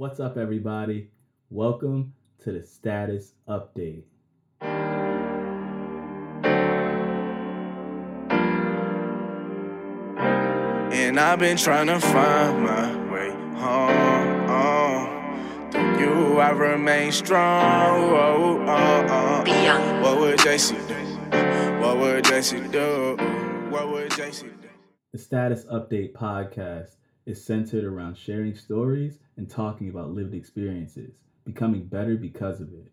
What's up, everybody? Welcome to the status update. And I've been trying to find my way home. Oh, through you, I remain strong. Oh, oh, oh. What would JC do? What would JC do? What would JC do? The Status Update podcast is centered around sharing stories and talking about lived experiences, becoming better because of it.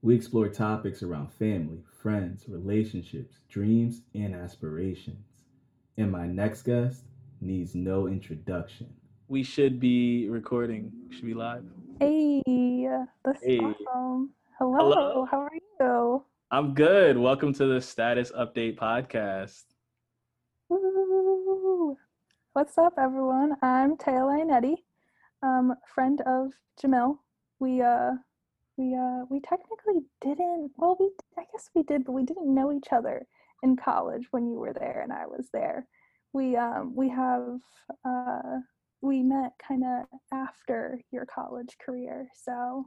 We explore topics around family, friends, relationships, dreams, and aspirations. And my next guest needs no introduction. We should be recording. Should be live. Hey, that's Hey. awesome. Hello, Hello. how are you? I'm good. Welcome to the Status Update podcast. Woo. What's up, everyone? I'm Taia Lionetti, um, friend of Jahmil. We uh, we uh, we technically didn't. Well, we I guess we did, but we didn't know each other in college when you were there and I was there. We um, we have uh, we met kind of after your college career, so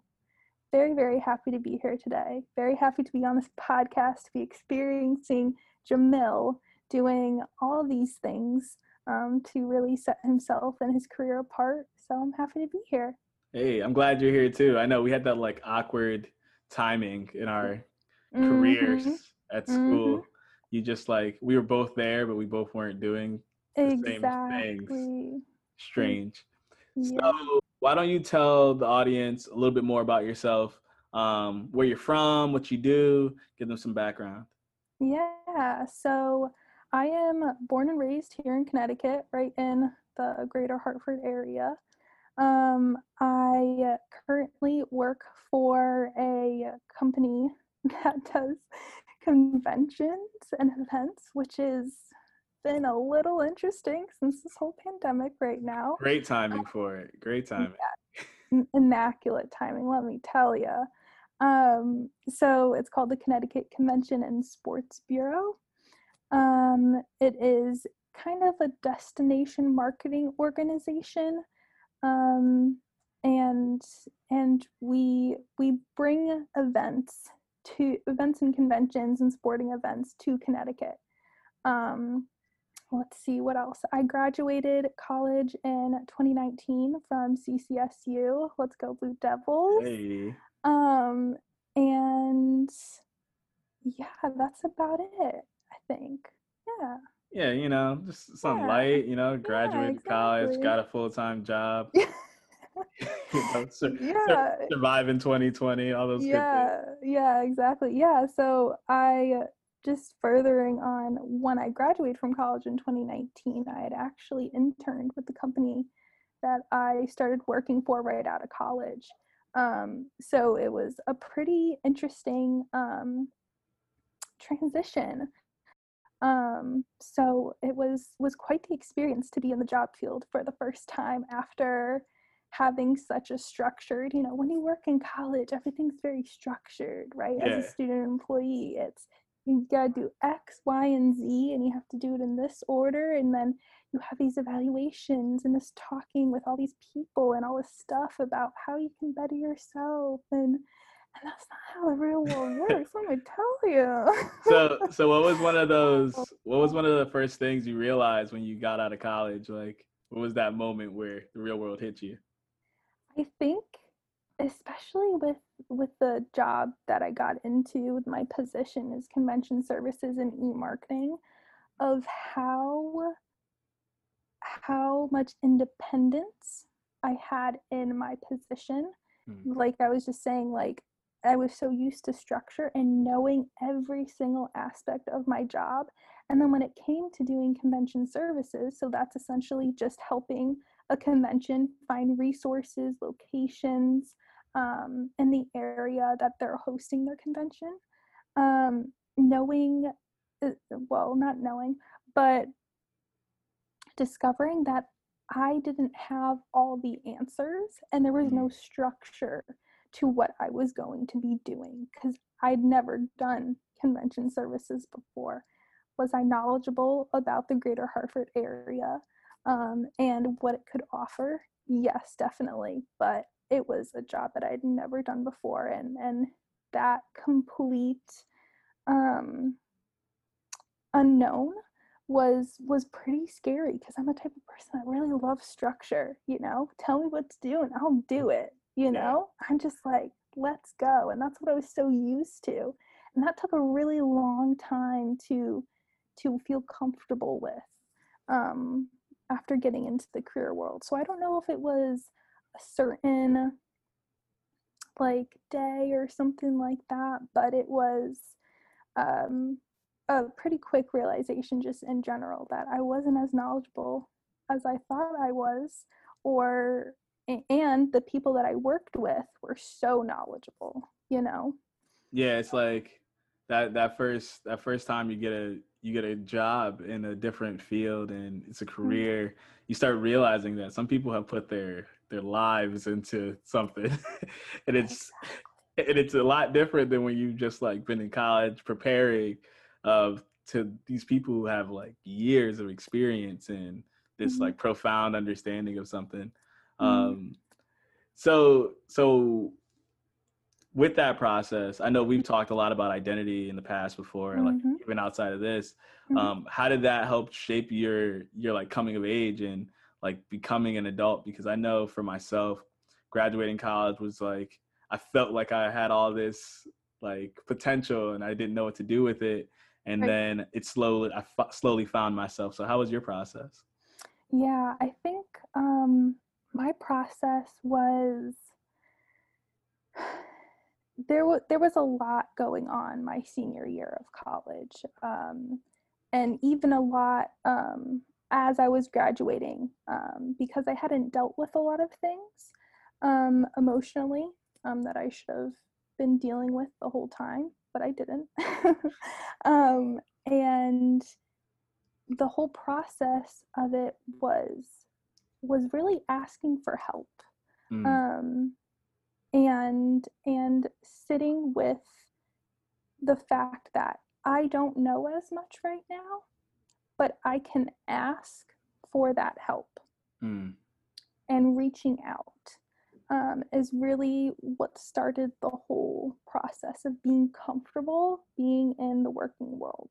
very very happy to be here today. Very happy to be on this podcast to be experiencing Jahmil doing all these things um, to really set himself and his career apart. So I'm happy to be here. Hey, I'm glad you're here too. I know we had that like awkward timing in our careers Mhm. at school. You just like we were both there, but we both weren't doing the same things. Strange. Yeah. So why don't you tell the audience a little bit more about yourself, um, where you're from, what you do, give them some background. Yeah, so I am born and raised here in Connecticut, right in the greater Hartford area. Um, I currently work for a company that does conventions and events, which has been a little interesting since this whole pandemic right now. Great timing for it. Great timing. im- immaculate timing, let me tell you. Um, so it's called the Connecticut Convention and Sports Bureau. Um, it is kind of a destination marketing organization, um, and and we we bring events to events and conventions and sporting events to Connecticut. Um, let's see what else. I graduated college in 2019 from CCSU. Let's go Blue Devils. Hey. Um, and yeah, that's about it. I think. Yeah. Yeah, you know, just something Yeah. light, you know, graduated college, exactly. got a full time job, you know, sur- yeah. survive in 2020, all those good yeah yeah exactly yeah so i just furthering on when i graduated from college in 2019 i had actually interned with the company that i started working for right out of college um, so it was a pretty interesting um, transition um, so it was was quite the experience to be in the job field for the first time after having such a structured you know when you work in college everything's very structured right? As a student employee it's you gotta do x y and z and you have to do it in this order and then you have these evaluations and this talking with all these people and all this stuff about how you can better yourself and and that's not how the real world works let me tell you so so what was one of those what was one of the first things you realized when you got out of college like what was that moment where the real world hit you I think especially with with the job that I got into with my position as convention services and e-marketing of how how much independence I had in my position. Hmm. Like I was just saying like I was so used to structure and knowing every single aspect of my job. And then when it came to doing convention services, so that's essentially just helping a convention find resources, locations um, in the area that they're hosting their convention. Um, knowing, uh, well, not knowing, but discovering that I didn't have all the answers and there was no structure to what I was going to be doing because I'd never done convention services before. Was I knowledgeable about the greater Hartford area um, and what it could offer? yes, definitely. But it was a job that I'd never done before and and that complete um unknown was was pretty scary because I'm a type of person that really loves structure, you know. Tell me what to do and I'll do it, you know. Yeah. I'm just like, let's go. And that's what I was so used to. And that took a really long time to to feel comfortable with um after getting into the career world. So I don't know if it was a certain like day or something like that, but it was um, a pretty quick realization just in general that I wasn't as knowledgeable as I thought I was, or and the people that I worked with were so knowledgeable, you know. Yeah, it's like that that first that first time you get a you get a job in a different field and it's a mm-hmm. career, mm-hmm. you start realizing that some people have put their their lives into something and it's and it's a lot different than when you've just like been in college preparing uh, to these people who have like years of experience and this mm-hmm. like profound understanding of something. Um so so with that process i know we've talked a lot about identity in the past before mm-hmm. like even outside of this mm-hmm. um how did that help shape your your like coming of age and like becoming an adult because I know for myself, graduating college was like I felt like I had all this like potential and I didn't know what to do with it, and right. then it slowly I f- slowly found myself. So how was your process? Yeah, I think um, my process was there was there was a lot going on my senior year of college, um, and even a lot um, as I was graduating um, because I hadn't dealt with a lot of things um, emotionally um, that I should have been dealing with the whole time, but I didn't. Um, and the whole process of it was was really asking for help mm. and and sitting with the fact that I don't know as much right now but I can ask for that help. Mm. And reaching out um, is really what started the whole process of being comfortable being in the working world.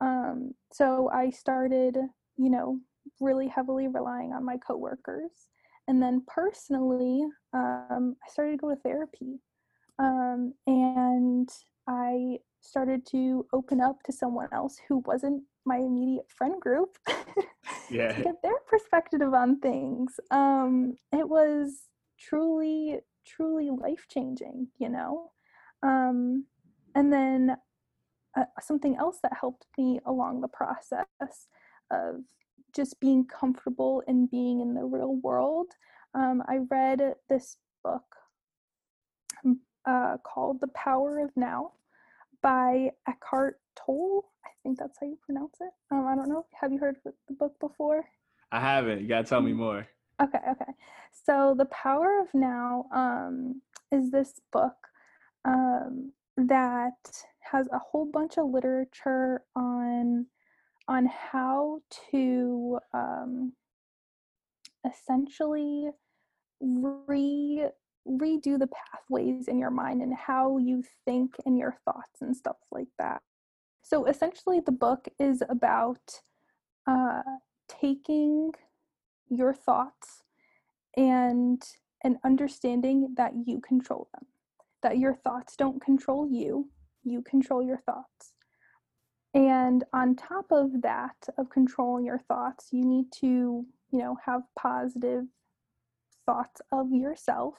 Um, so I started, you know, really heavily relying on my coworkers. And then personally, um, I started to go to therapy. Um, and I started to open up to someone else who wasn't my immediate friend group yeah. to get their perspective on things. Um, it was truly, truly life changing, you know? Um, and then uh, something else that helped me along the process of just being comfortable in being in the real world. Um, I read this book um, uh, called The Power of Now by Eckhart Tolle. I think that's how you pronounce it. Um, I don't know. Have you heard of the book before? I haven't. You gotta tell me mm. more. Okay, okay. So the power of now um, is this book um, that has a whole bunch of literature on on how to um, essentially re redo the pathways in your mind and how you think and your thoughts and stuff like that. So essentially, the book is about uh, taking your thoughts and and understanding that you control them, that your thoughts don't control you, you control your thoughts. And on top of that, of controlling your thoughts, you need to, you know, have positive thoughts of yourself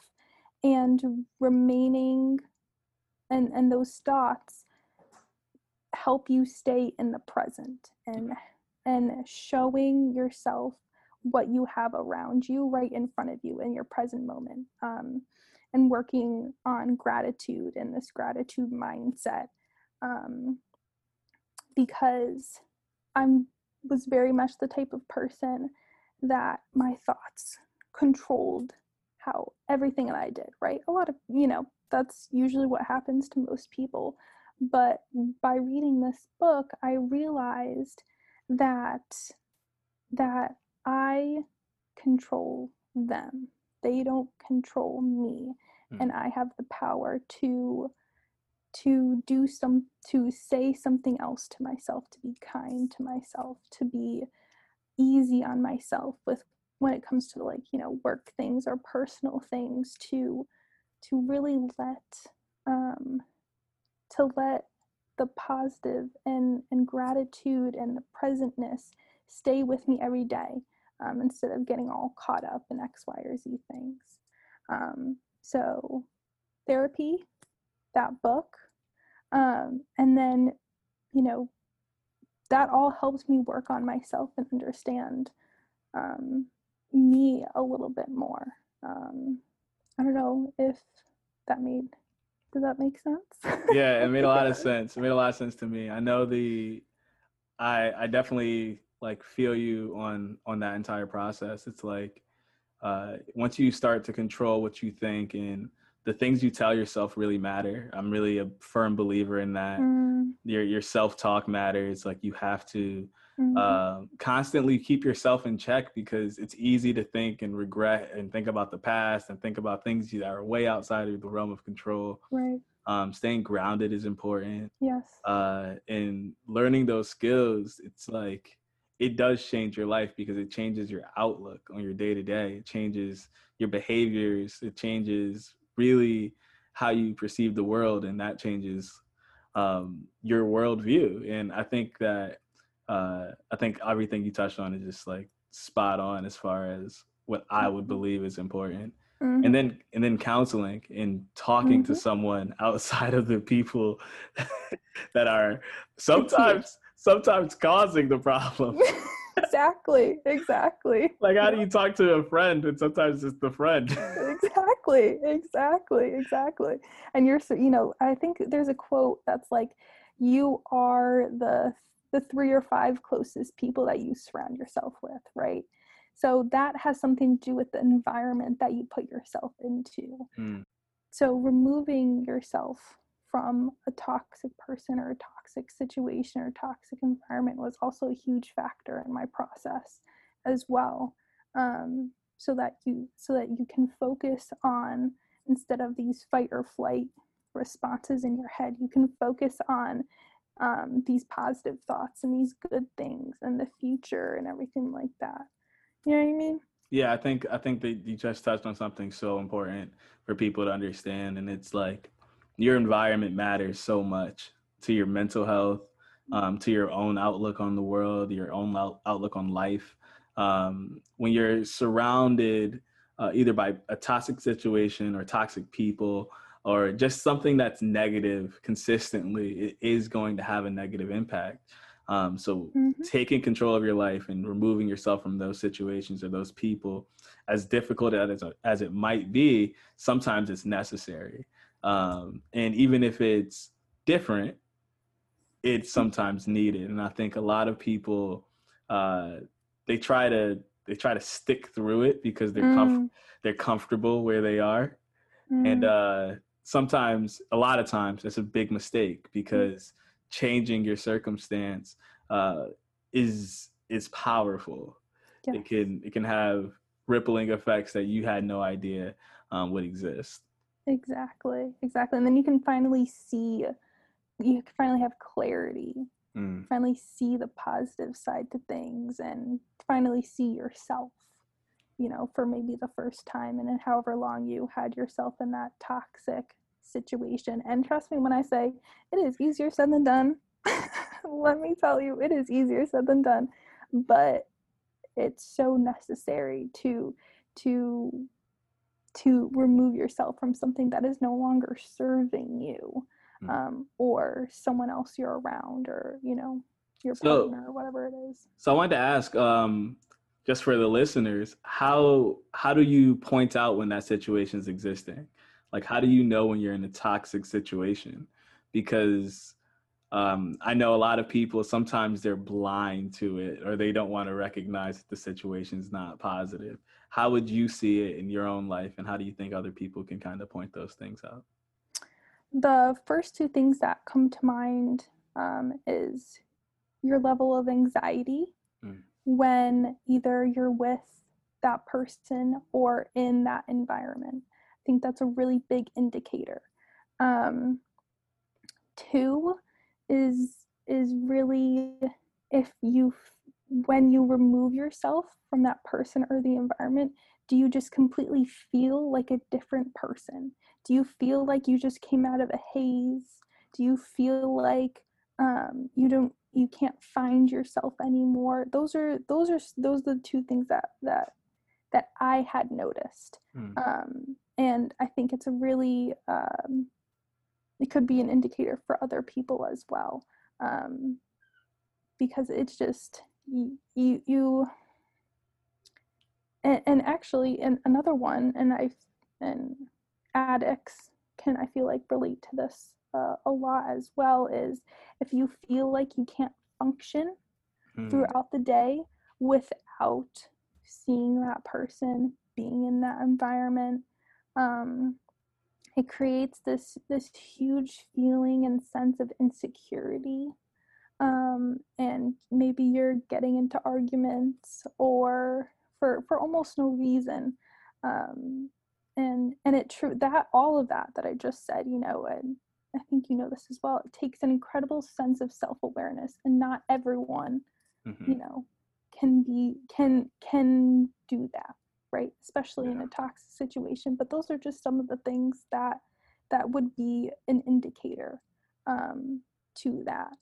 and remaining and and those thoughts help you stay in the present and and showing yourself what you have around you right in front of you in your present moment um, and working on gratitude and this gratitude mindset um, because i'm was very much the type of person that my thoughts controlled how everything that I did, right? A lot of, you know, that's usually what happens to most people. But by reading this book, I realized that that I control them. They don't control me. Mm. And I have the power to to do some to say something else to myself, to be kind to myself, to be easy on myself with when it comes to like, you know, work things or personal things to to really let um to let the positive and and gratitude and the presentness stay with me every day um, instead of getting all caught up in X, Y, or Z things. Um, so, therapy, that book, um, and then, you know, that all helped me work on myself and understand um, me a little bit more. Um, I don't know if that made does that make sense? yeah, it made a lot of sense. It made a lot of sense to me. I know the I I definitely like feel you on on that entire process. It's like uh once you start to control what you think and the things you tell yourself really matter. I'm really a firm believer in that. Mm, Your your self-talk matters. Like you have to mhm, uh, constantly keep yourself in check because it's easy to think and regret and think about the past and think about things that are way outside of the realm of control. right. Um, staying grounded is important. Yes. Uh, and learning those skills, it's like it does change your life because it changes your outlook on your day to day. It changes your behaviors. It changes really how you perceive the world, and that changes um, your worldview. And I think that uh, I think everything you touched on is just like spot on as far as what I would Mhm. believe is important. Mhm. And then and then counseling and talking to Mhm. someone outside of the people that are sometimes sometimes causing the problem. Exactly. Exactly. like how do you talk to a friend and sometimes it's the friend? exactly exactly exactly and you're so you know i think there's a quote that's like you are the the three or five closest people that you surround yourself with right so that has something to do with the environment that you put yourself into Mm. so removing yourself from a toxic person or a toxic situation or toxic environment was also a huge factor in my process as well. Um, so that you so that you can focus on instead of these fight or flight responses in your head you can focus on um, these positive thoughts and these good things and the future and everything like that. You know what i mean? Yeah, I think I think that you just touched on something so important for people to understand, and it's like your environment matters so much to your mental health, um, to your own outlook on the world, your own out- outlook on life. Um, when you're surrounded uh, either by a toxic situation or toxic people, or just something that's negative consistently, it is going to have a negative impact. Um, so Mhm. taking control of your life and removing yourself from those situations or those people, as difficult as, as it might be, sometimes it's necessary. Um, and even if it's different, it's sometimes needed. And I think a lot of people, uh, they try to they try to stick through it because they're comf- Mm, they're comfortable where they are, and mm, uh, sometimes a lot of times it's a big mistake because changing your circumstance uh, is is powerful. Yes. it can it can have rippling effects that you had no idea um, would exist Exactly, exactly. And then you can finally see, you can finally have clarity, Mm, finally see the positive side to things, and finally see yourself, you know, for maybe the first time and in however long you had yourself in that toxic situation. And trust me when I say it is easier said than done. Let me tell you, it is easier said than done. But it's so necessary to to to remove yourself from something that is no longer serving you Mm. um, or someone else you're around or you know your So- partner or whatever it is. So i wanted to ask um, just for the listeners how how do you point out when that situation is existing? Like how do you know when you're in a toxic situation? Because um, i know a lot of people sometimes they're blind to it or they don't want to recognize that the situation's not positive how would you see it in your own life and how do you think other people can kind of point those things out the first two things that come to mind um, is your level of anxiety Mm. when either you're with that person or in that environment. I think that's a really big indicator. Um, two is is really if you when you remove yourself from that person or the environment do you just completely feel like a different person? Do you feel like you just came out of a haze? Do you feel like um, you don't you can't find yourself anymore? Those are those are those are the two things that that that i had noticed. Mm. um, and i think it's a really um, it could be an indicator for other people as well um, because it's just you you, you and, and actually and another one and i and addicts can i feel like relate to this uh, a lot as well is if you feel like you can't function mm. throughout the day without seeing that person being in that environment um, it creates this this huge feeling and sense of insecurity um, and maybe you're getting into arguments or for for almost no reason um, and and it true that all of that that i just said you know and i think you know this as well it takes an incredible sense of self-awareness and not everyone mm-hmm. you know can be can can do that right especially yeah. in a toxic situation but those are just some of the things that that would be an indicator um, to that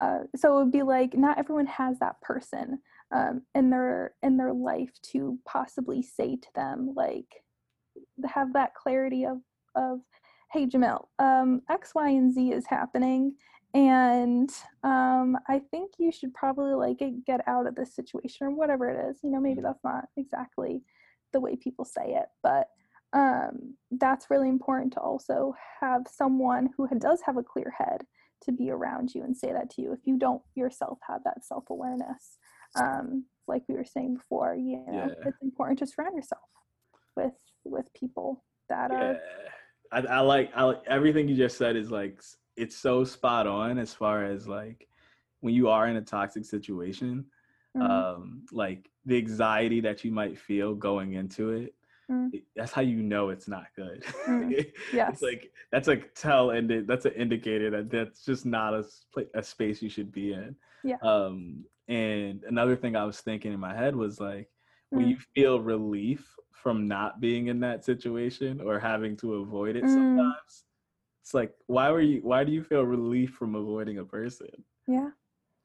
uh, so it would be like not everyone has that person um, in their in their life to possibly say to them like have that clarity of of hey jahmil um, x y and z is happening and um, i think you should probably like get out of this situation or whatever it is you know maybe mm-hmm. that's not exactly the way people say it but um, that's really important to also have someone who does have a clear head to be around you and say that to you if you don't yourself have that self-awareness um, like we were saying before you know yeah. it's important to surround yourself with with people that yeah. are I, I like I like everything you just said is like it's so spot on as far as like when you are in a toxic situation mm-hmm. um like the anxiety that you might feel going into it Mm. That's how you know it's not good. Mm. Yes. it's like that's like tell and that's an indicator that that's just not a a space you should be in. Yeah. Um and another thing I was thinking in my head was like when mm. you feel relief from not being in that situation or having to avoid it mm. sometimes it's like why were you why do you feel relief from avoiding a person? Yeah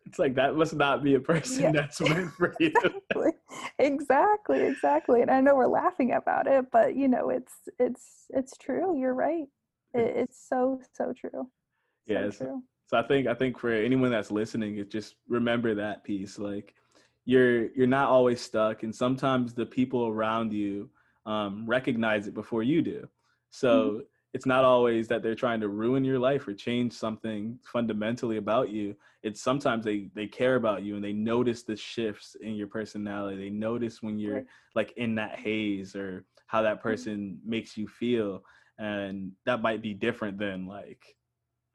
it's like that must not be a person yeah. that's meant for you. exactly. exactly, exactly. And I know we're laughing about it, but you know, it's it's it's true. You're right. It, it's so so true. So yes. True. So I think I think for anyone that's listening, it just remember that piece. Like you're you're not always stuck, and sometimes the people around you um, recognize it before you do. So mm-hmm it's not always that they're trying to ruin your life or change something fundamentally about you it's sometimes they they care about you and they notice the shifts in your personality they notice when you're right. like in that haze or how that mm-hmm. person makes you feel and that might be different than like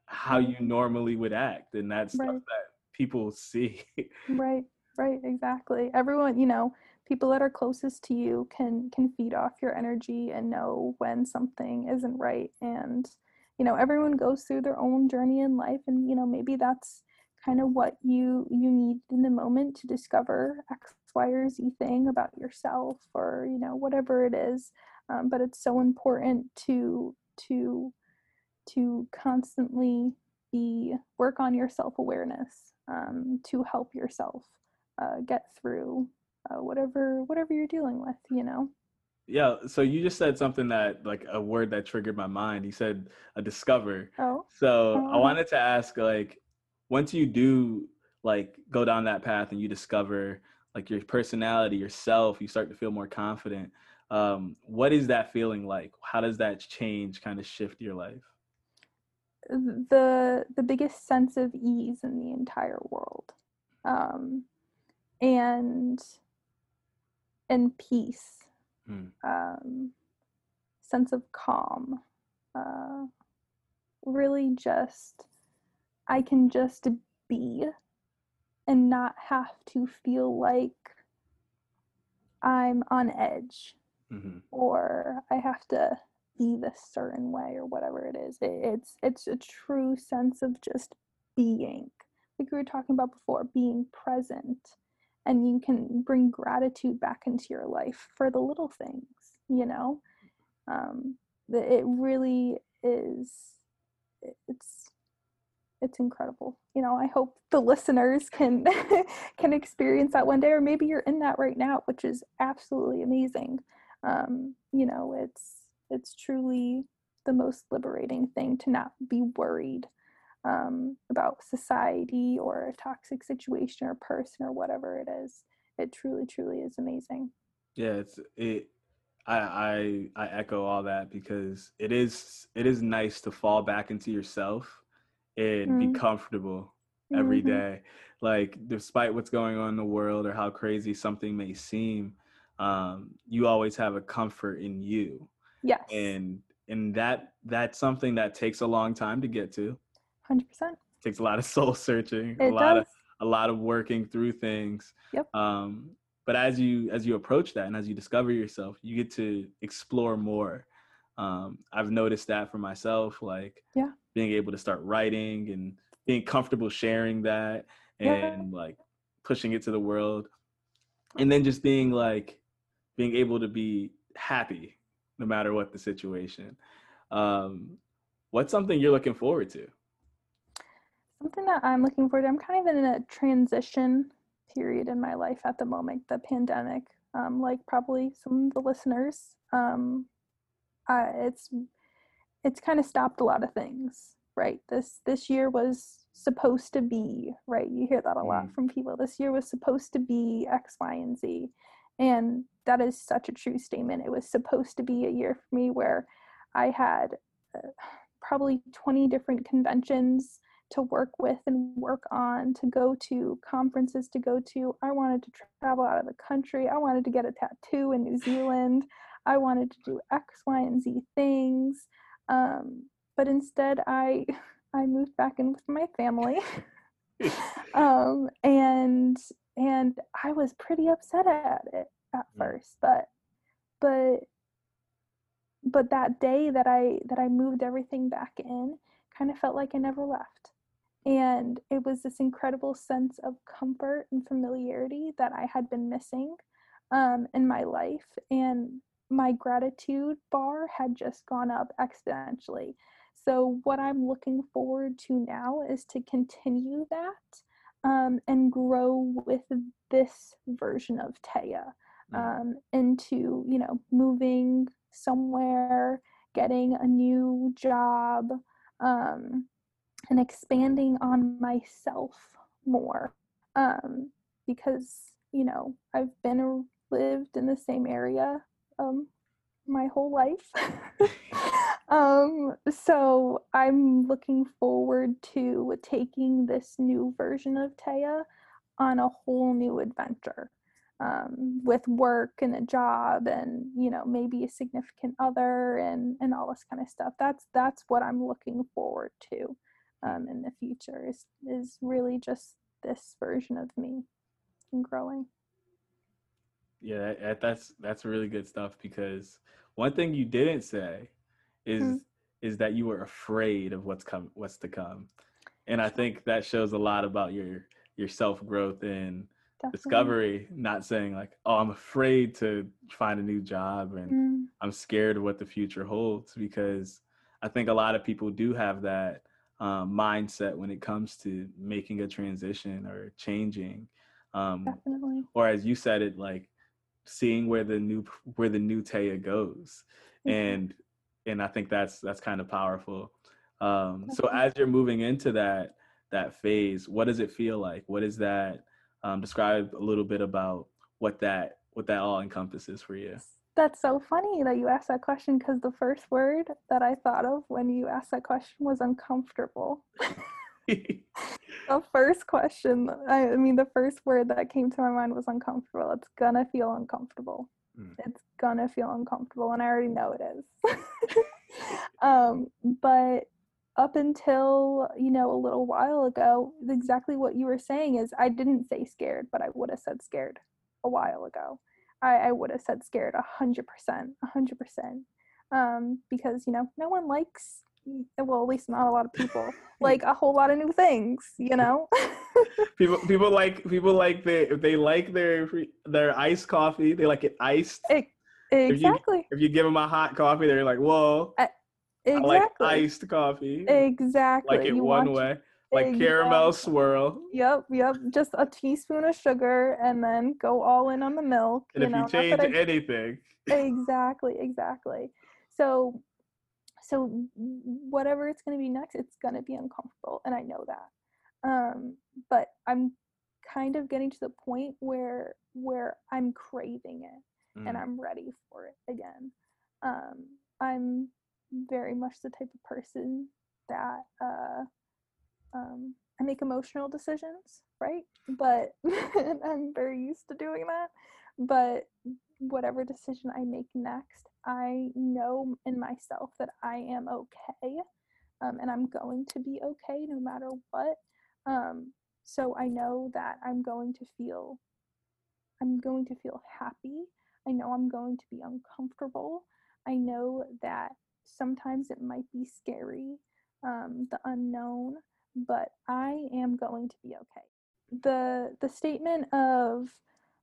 how you normally would act and that's right. stuff that people see right right exactly everyone you know people that are closest to you can can feed off your energy and know when something isn't right. And you know everyone goes through their own journey in life and you know maybe that's kind of what you you need in the moment to discover x y or z thing about yourself or you know whatever it is. Um, but it's so important to to to constantly be work on your self-awareness um, to help yourself uh, get through uh, whatever whatever you're dealing with you know? Yeah so you just said something that like a word that triggered my mind. You said a discover. Oh so i uh-huh. wanted to ask like once you do like go down that path and you discover like your personality yourself you start to feel more confident um, what is that feeling like? How does that change kind of shift your life? The the biggest sense of ease in the entire world um, and and peace, mm. um, sense of calm. Uh, really, just I can just be and not have to feel like I'm on edge hmm or I have to be this certain way or whatever it is. It, it's it's a true sense of just being. Like we were talking about before, being present. And you can bring gratitude back into your life for the little things, you know? Um, it really is it's it's incredible you know i hope the listeners can can experience that one day or maybe you're in that right now which is absolutely amazing um you know it's it's truly the most liberating thing to not be worried um about society or a toxic situation or person or whatever it is it truly truly is amazing Yeah, it's it. I I I echo all that because it is it is nice to fall back into yourself and be Mm. comfortable every Mhm. day. Like despite what's going on in the world or how crazy something may seem, um, you always have a comfort in you, yes and and that that's something that takes a long time to get to. 100% takes a lot of soul searching, a lot does of a lot of working through things. Yep. Um, but as you as you approach that and as you discover yourself, you get to explore more. Um, I've noticed that for myself, like Yeah. being able to start writing and being comfortable sharing that Yeah. and like pushing it to the world. And then just being like being able to be happy no matter what the situation. Um, what's something you're looking forward to? Something that I'm looking forward to, I'm kind of in a transition period in my life at the moment, the pandemic. Um, like probably some of the listeners, um, uh, it's it's kind of stopped a lot of things, right? This this year was supposed to be, right? You hear that a lot Mm. from people. This year was supposed to be X, Y, and Z, and that is such a true statement. It was supposed to be a year for me where I had uh, probably 20 different conventions to work with and work on, to go to conferences to go to. I wanted to travel out of the country. I wanted to get a tattoo in New Zealand. I wanted to do X, Y, and Z things. Um, but instead, I I moved back in with my family, um, and and I was pretty upset at it at first, but but but that day that I that I moved everything back in kind of felt like I never left. And it was this incredible sense of comfort and familiarity that I had been missing um, in my life. And my gratitude bar had just gone up exponentially. So, what I'm looking forward to now is to continue that um, and grow with this version of Taia Mm. um, into, you know, moving somewhere, getting a new job, um, and expanding on myself more. Um, because, you know, I've been lived in the same area um, my whole life. um, so I'm looking forward to taking this new version of Taia on a whole new adventure um, with work and a job and you know maybe a significant other and and all this kind of stuff that's that's what i'm looking forward to um, in the future is is really just this version of me and growing Yeah, that- that, that's that's really good stuff because one thing you didn't say is Mhm. is that you were afraid of what's come what's to come. And I think that shows a lot about your your self-growth and Definitely. discovery, not saying like, "Oh, I'm afraid to find a new job and Mm, I'm scared of what the future holds because I think a lot of people do have that um, mindset when it comes to making a transition or changing. Um, definitely or as you said it like seeing where the new where the new Taia goes Mhm. and and I think that's that's kind of powerful um so as you're moving into that that phase what does it feel like what is that um describe a little bit about what that what that all encompasses for you That's so funny that you asked that question because the first word that I thought of when you asked that question was uncomfortable. The first question, I mean, the first word that came to my mind was uncomfortable. It's gonna feel uncomfortable. Mm. It's gonna feel uncomfortable, and I already know it is. um, but up until you know a little while ago, exactly what you were saying is I didn't say scared, but I would have said scared a while ago. I, I would have said scared a hundred percent, a hundred percent. Um, because you know, no one likes well, at least not a lot of people like a whole lot of new things, you know. people people like people like they they like their their iced coffee, they like it iced. It, exactly. If you, if you, give them a hot coffee, they're like, "Whoa." Exactly. I like iced coffee. Exactly. Like it you one way like caramel swirl. Yep, yep. Just a teaspoon of sugar and then go all in on the milk. And you if know, you change I, anything. exactly, exactly. So so whatever it's going to be next, it's going to be uncomfortable and I know that. Um but I'm kind of getting to the point where where I'm craving it mm. and I'm ready for it again. Um I'm very much the type of person that uh um, I make emotional decisions, right? But I'm very used to doing that. But whatever decision I make next, I know in myself that I am okay um, and I'm going to be okay no matter what. Um, so I know that I'm going to feel I'm going to feel happy. I know I'm going to be uncomfortable. I know that sometimes it might be scary, um, the unknown, but I am going to be okay. The the statement of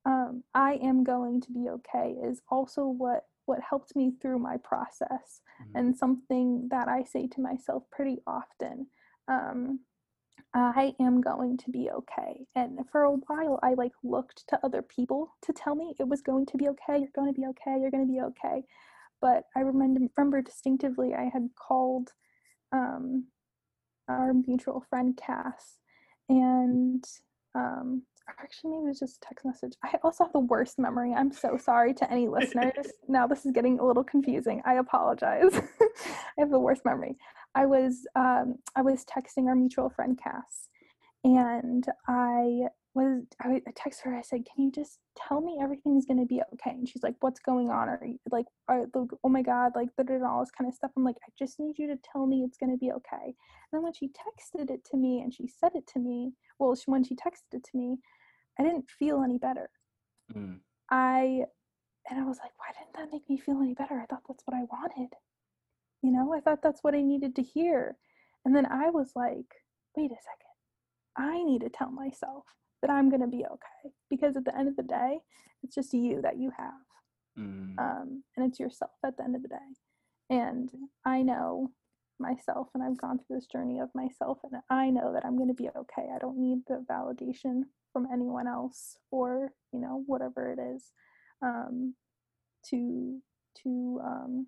um, I am going to be okay is also what what helped me through my process mm-hmm. and something that I say to myself pretty often. Um, I am going to be okay. And for a while, I like looked to other people to tell me it was going to be okay. You're going to be okay. You're going to be okay. But I remember, remember distinctively, I had called um, our mutual friend Cass, and um, actually maybe it was just a text message. I also have the worst memory. I'm so sorry to any listeners. now this is getting a little confusing. I apologize. I have the worst memory. I was um, I was texting our mutual friend Cass, and I was I, I text her. I said, "Can you just tell me everything's gonna be okay?" And she's like, "What's going on?" Or like, are, oh my god, like all this kind of stuff. I'm like, I just need you to tell me it's gonna be okay. And then when she texted it to me and she said it to me, well, she, when she texted it to me, I didn't feel any better. Mm. I and I was like, why didn't that make me feel any better? I thought that's what I wanted. You know, I thought that's what I needed to hear. And then I was like, wait a second. I need to tell myself that I'm going to be okay because at the end of the day, it's just you that you have. Mm. Um, and it's yourself at the end of the day. And I know myself and I've gone through this journey of myself and I know that I'm going to be okay. I don't need the validation from anyone else or, you know, whatever it is um, to to um,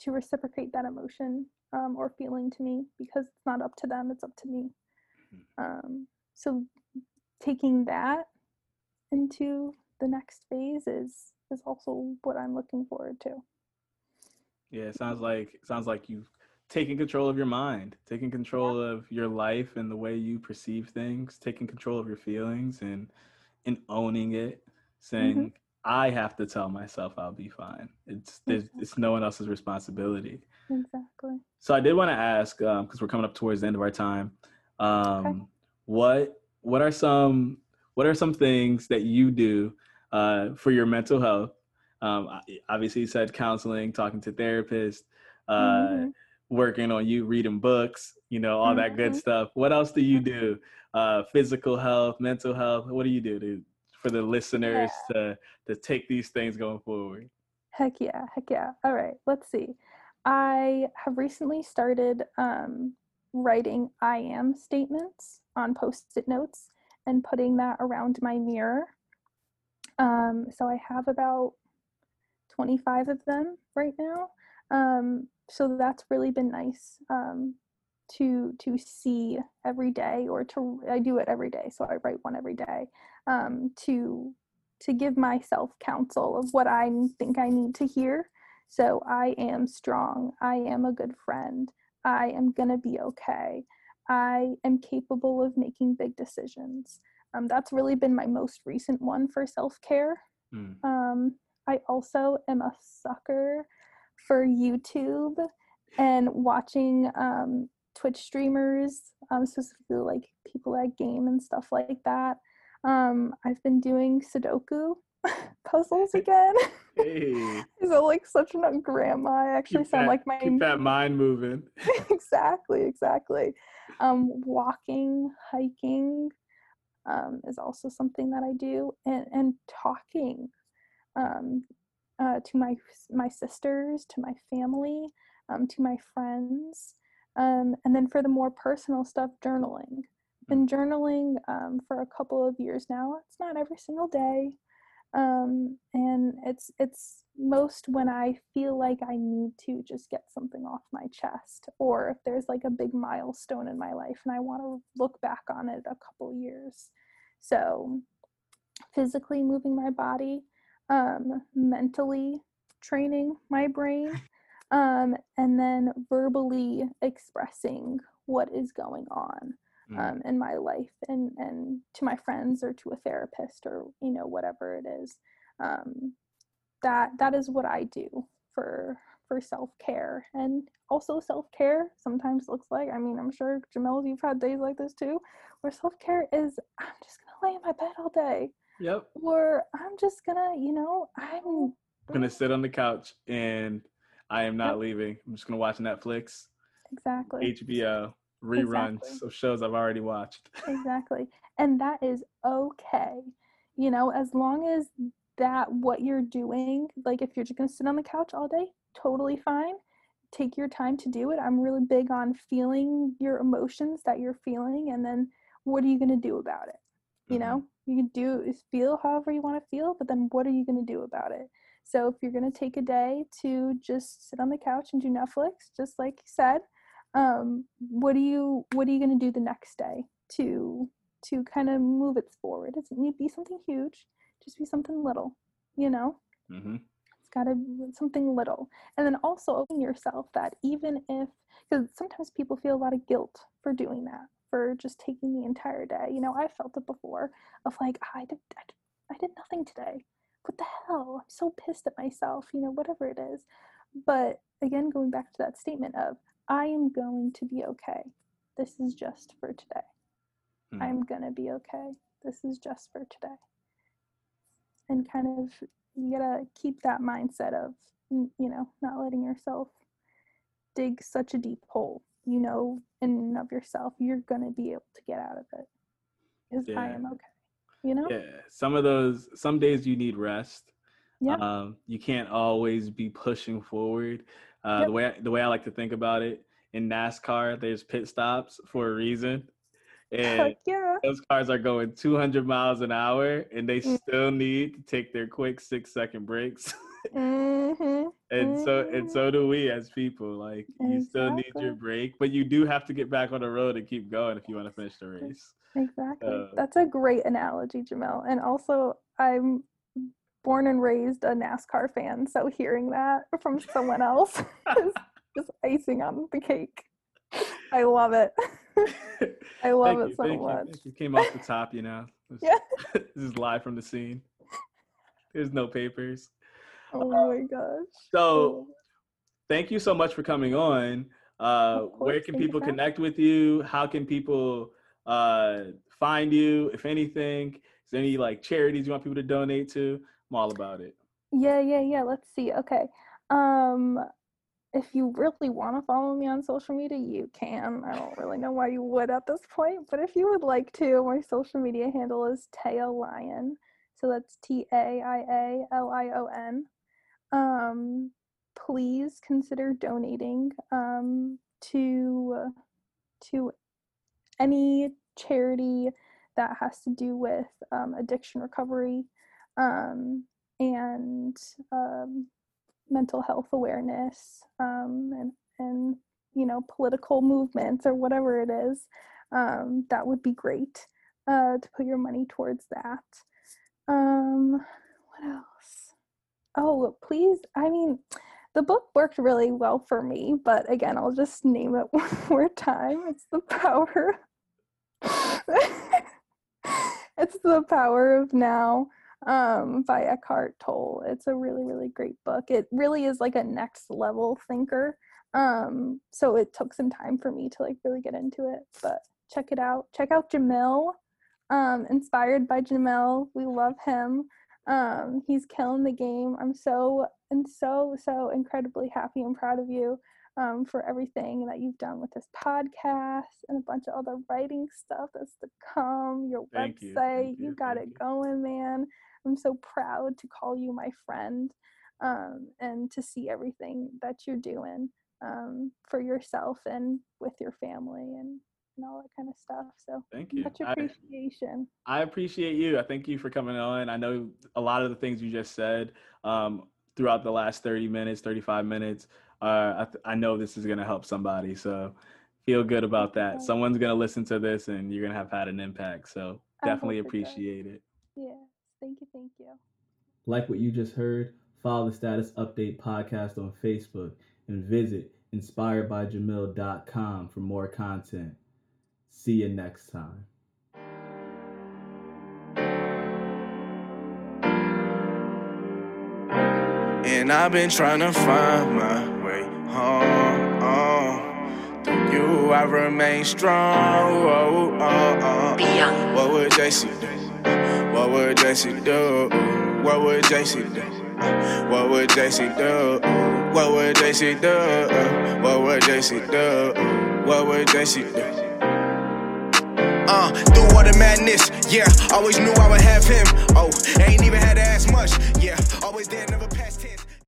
to reciprocate that emotion um, or feeling to me because it's not up to them, it's up to me. Mm-hmm. Um, so taking that into the next phase is is also what I'm looking forward to. Yeah, it sounds like it sounds like you've taken control of your mind, taking control yeah. of your life and the way you perceive things, taking control of your feelings and and owning it, saying mm-hmm. I have to tell myself I'll be fine. It's exactly. it's no one else's responsibility. Exactly. So I did want to ask because um, we're coming up towards the end of our time. Um, okay. What what are some what are some things that you do uh, for your mental health? Um, obviously, you said counseling, talking to therapists, uh, mm-hmm. working on you reading books, you know, all mm-hmm. that good mm-hmm. stuff. What else do you do? Uh, physical health, mental health. What do you do to, for the listeners yeah. to to take these things going forward? Heck yeah, heck yeah. All right, let's see. I have recently started um, writing I am statements on post it notes and putting that around my mirror. Um, so I have about 25 of them right now. Um, so that's really been nice um, to to see every day, or to I do it every day. So I write one every day um, to to give myself counsel of what I think I need to hear. So I am strong. I am a good friend. I am gonna be okay. I am capable of making big decisions. Um, that's really been my most recent one for self care. Mm. Um, I also am a sucker for YouTube and watching um, Twitch streamers, um, specifically like people that game and stuff like that. Um, I've been doing Sudoku puzzles again. Hey, sound like such a grandma. I actually keep sound that, like my keep that mind moving. exactly, exactly. Um, walking, hiking um, is also something that I do, and and talking um, uh, to my my sisters, to my family, um, to my friends, um, and then for the more personal stuff, journaling. Been journaling um, for a couple of years now. It's not every single day, um, and it's it's most when I feel like I need to just get something off my chest, or if there's like a big milestone in my life and I want to look back on it a couple years. So, physically moving my body, um, mentally training my brain, um, and then verbally expressing what is going on Mm. um, in my life and and to my friends or to a therapist or you know whatever it is um, that that is what i do for for self-care and also self-care sometimes looks like i mean i'm sure Jahmil you've had days like this too where self-care is i'm just gonna lay in my bed all day Yep. or i'm just gonna you know i'm I'm gonna sit on the couch and I am not Yep. leaving. I'm just gonna watch Netflix, exactly HBO, reruns Exactly. of shows I've already watched. exactly and that is okay you know as long as that what you're doing like if you're just going to sit on the couch all day totally fine take your time to do it i'm really big on feeling your emotions that you're feeling and then what are you going to do about it you Mhm. know you can do is feel however you want to feel but then what are you going to do about it so if you're going to take a day to just sit on the couch and do netflix just like you said um, what do you what are you going to do the next day to to kind of move it forward? It doesn't need to be something huge just be something little you know? Hmm it's got to be something little. And then also open yourself that even if because sometimes people feel a lot of guilt for doing that for just taking the entire day. You know i felt it before of like i did i did, I did nothing today. What the hell? I'm so pissed at myself you know whatever it is. But again going back to that statement of i am going to be okay this is just for today Mm. i'm going to be okay this is just for today and kind of you gotta keep that mindset of you know not letting yourself dig such a deep hole you know in and of yourself you're gonna be able to get out of it because i am okay you know Yeah, some of those. Some days you need rest. Yeah. Um, you can't always be pushing forward. Uh, Yep. The way the way I like to think about it in NASCAR, there's pit stops for a reason, and yeah those cars are going 200 miles an hour, and they Mm. still need to take their quick six second breaks. mm-hmm. and so and Mhm. so do we as people. Like you still need your break, but you do have to get back on the road and keep going if you want to finish the race. exactly Uh, that's a great analogy Jahmil and also i'm born and raised a nascar fan so hearing that from someone else is just icing on the cake i love it i love Thank it you, so thank you, much you. Came off the top, you know. This, Yeah. this is live from the scene. There's no papers. Oh my gosh. So thank you so much for coming on. Uh, Of where can people connect with you? How can people uh, find you, if anything? Is there any like charities you want people to donate to? I'm all about it. Yeah, yeah, yeah. Let's see. Okay. Um, if you really want to follow me on social media, you can. I don't really know why you would at this point, but if you would like to, my social media handle is Taia Lion. So that's T A I A L I O N. Um, please consider donating um, to to any charity that has to do with um, addiction recovery um, and um, mental health awareness um, and and you know political movements or whatever it is um, that would be great uh, to put your money towards that. Um, what else? Oh please i mean the book worked really well for me but again i'll just name it one more time. It's the power it's the power of now um, by Eckhart Tolle. It's a really, really great book. It really is like a next level thinker. Um, so it took some time for me to like really get into it, but check it out. Check out Jahmil, um, inspired by Jahmil. We love him. Um, he's killing the game. I'm so and so so incredibly happy and proud of you um, for everything that you've done with this podcast and a bunch of other writing stuff that's to come. Your Thank website, you, you, got thank it going, man. I'm so proud to call you my friend um, and to see everything that you're doing um, for yourself and with your family and, and all that kind of stuff. So Thank you. much appreciation. I appreciate you. I thank you for coming on. I know a lot of the things you just said um, throughout the last 30 minutes, 35 minutes. Uh, I, th- I know this is going to help somebody. So feel good about that. Someone's going to listen to this and you're going to have had an impact. So definitely appreciate it. Yes. Thank you. Thank you. Like what you just heard, follow the Status Update podcast on Facebook and visit inspiredbyjahmil.com for more content. See you next time. And I've been trying to find my way home. Uh, through you, I remain strong. Oh, oh, oh. Be. What would JC do? What would JC do? What would JC do? What would JC do? What would JC do? What would JC do? What would JC do? Uh, through all the madness, yeah, always knew I would have him. Oh, ain't even had to ask much, yeah, always there, never.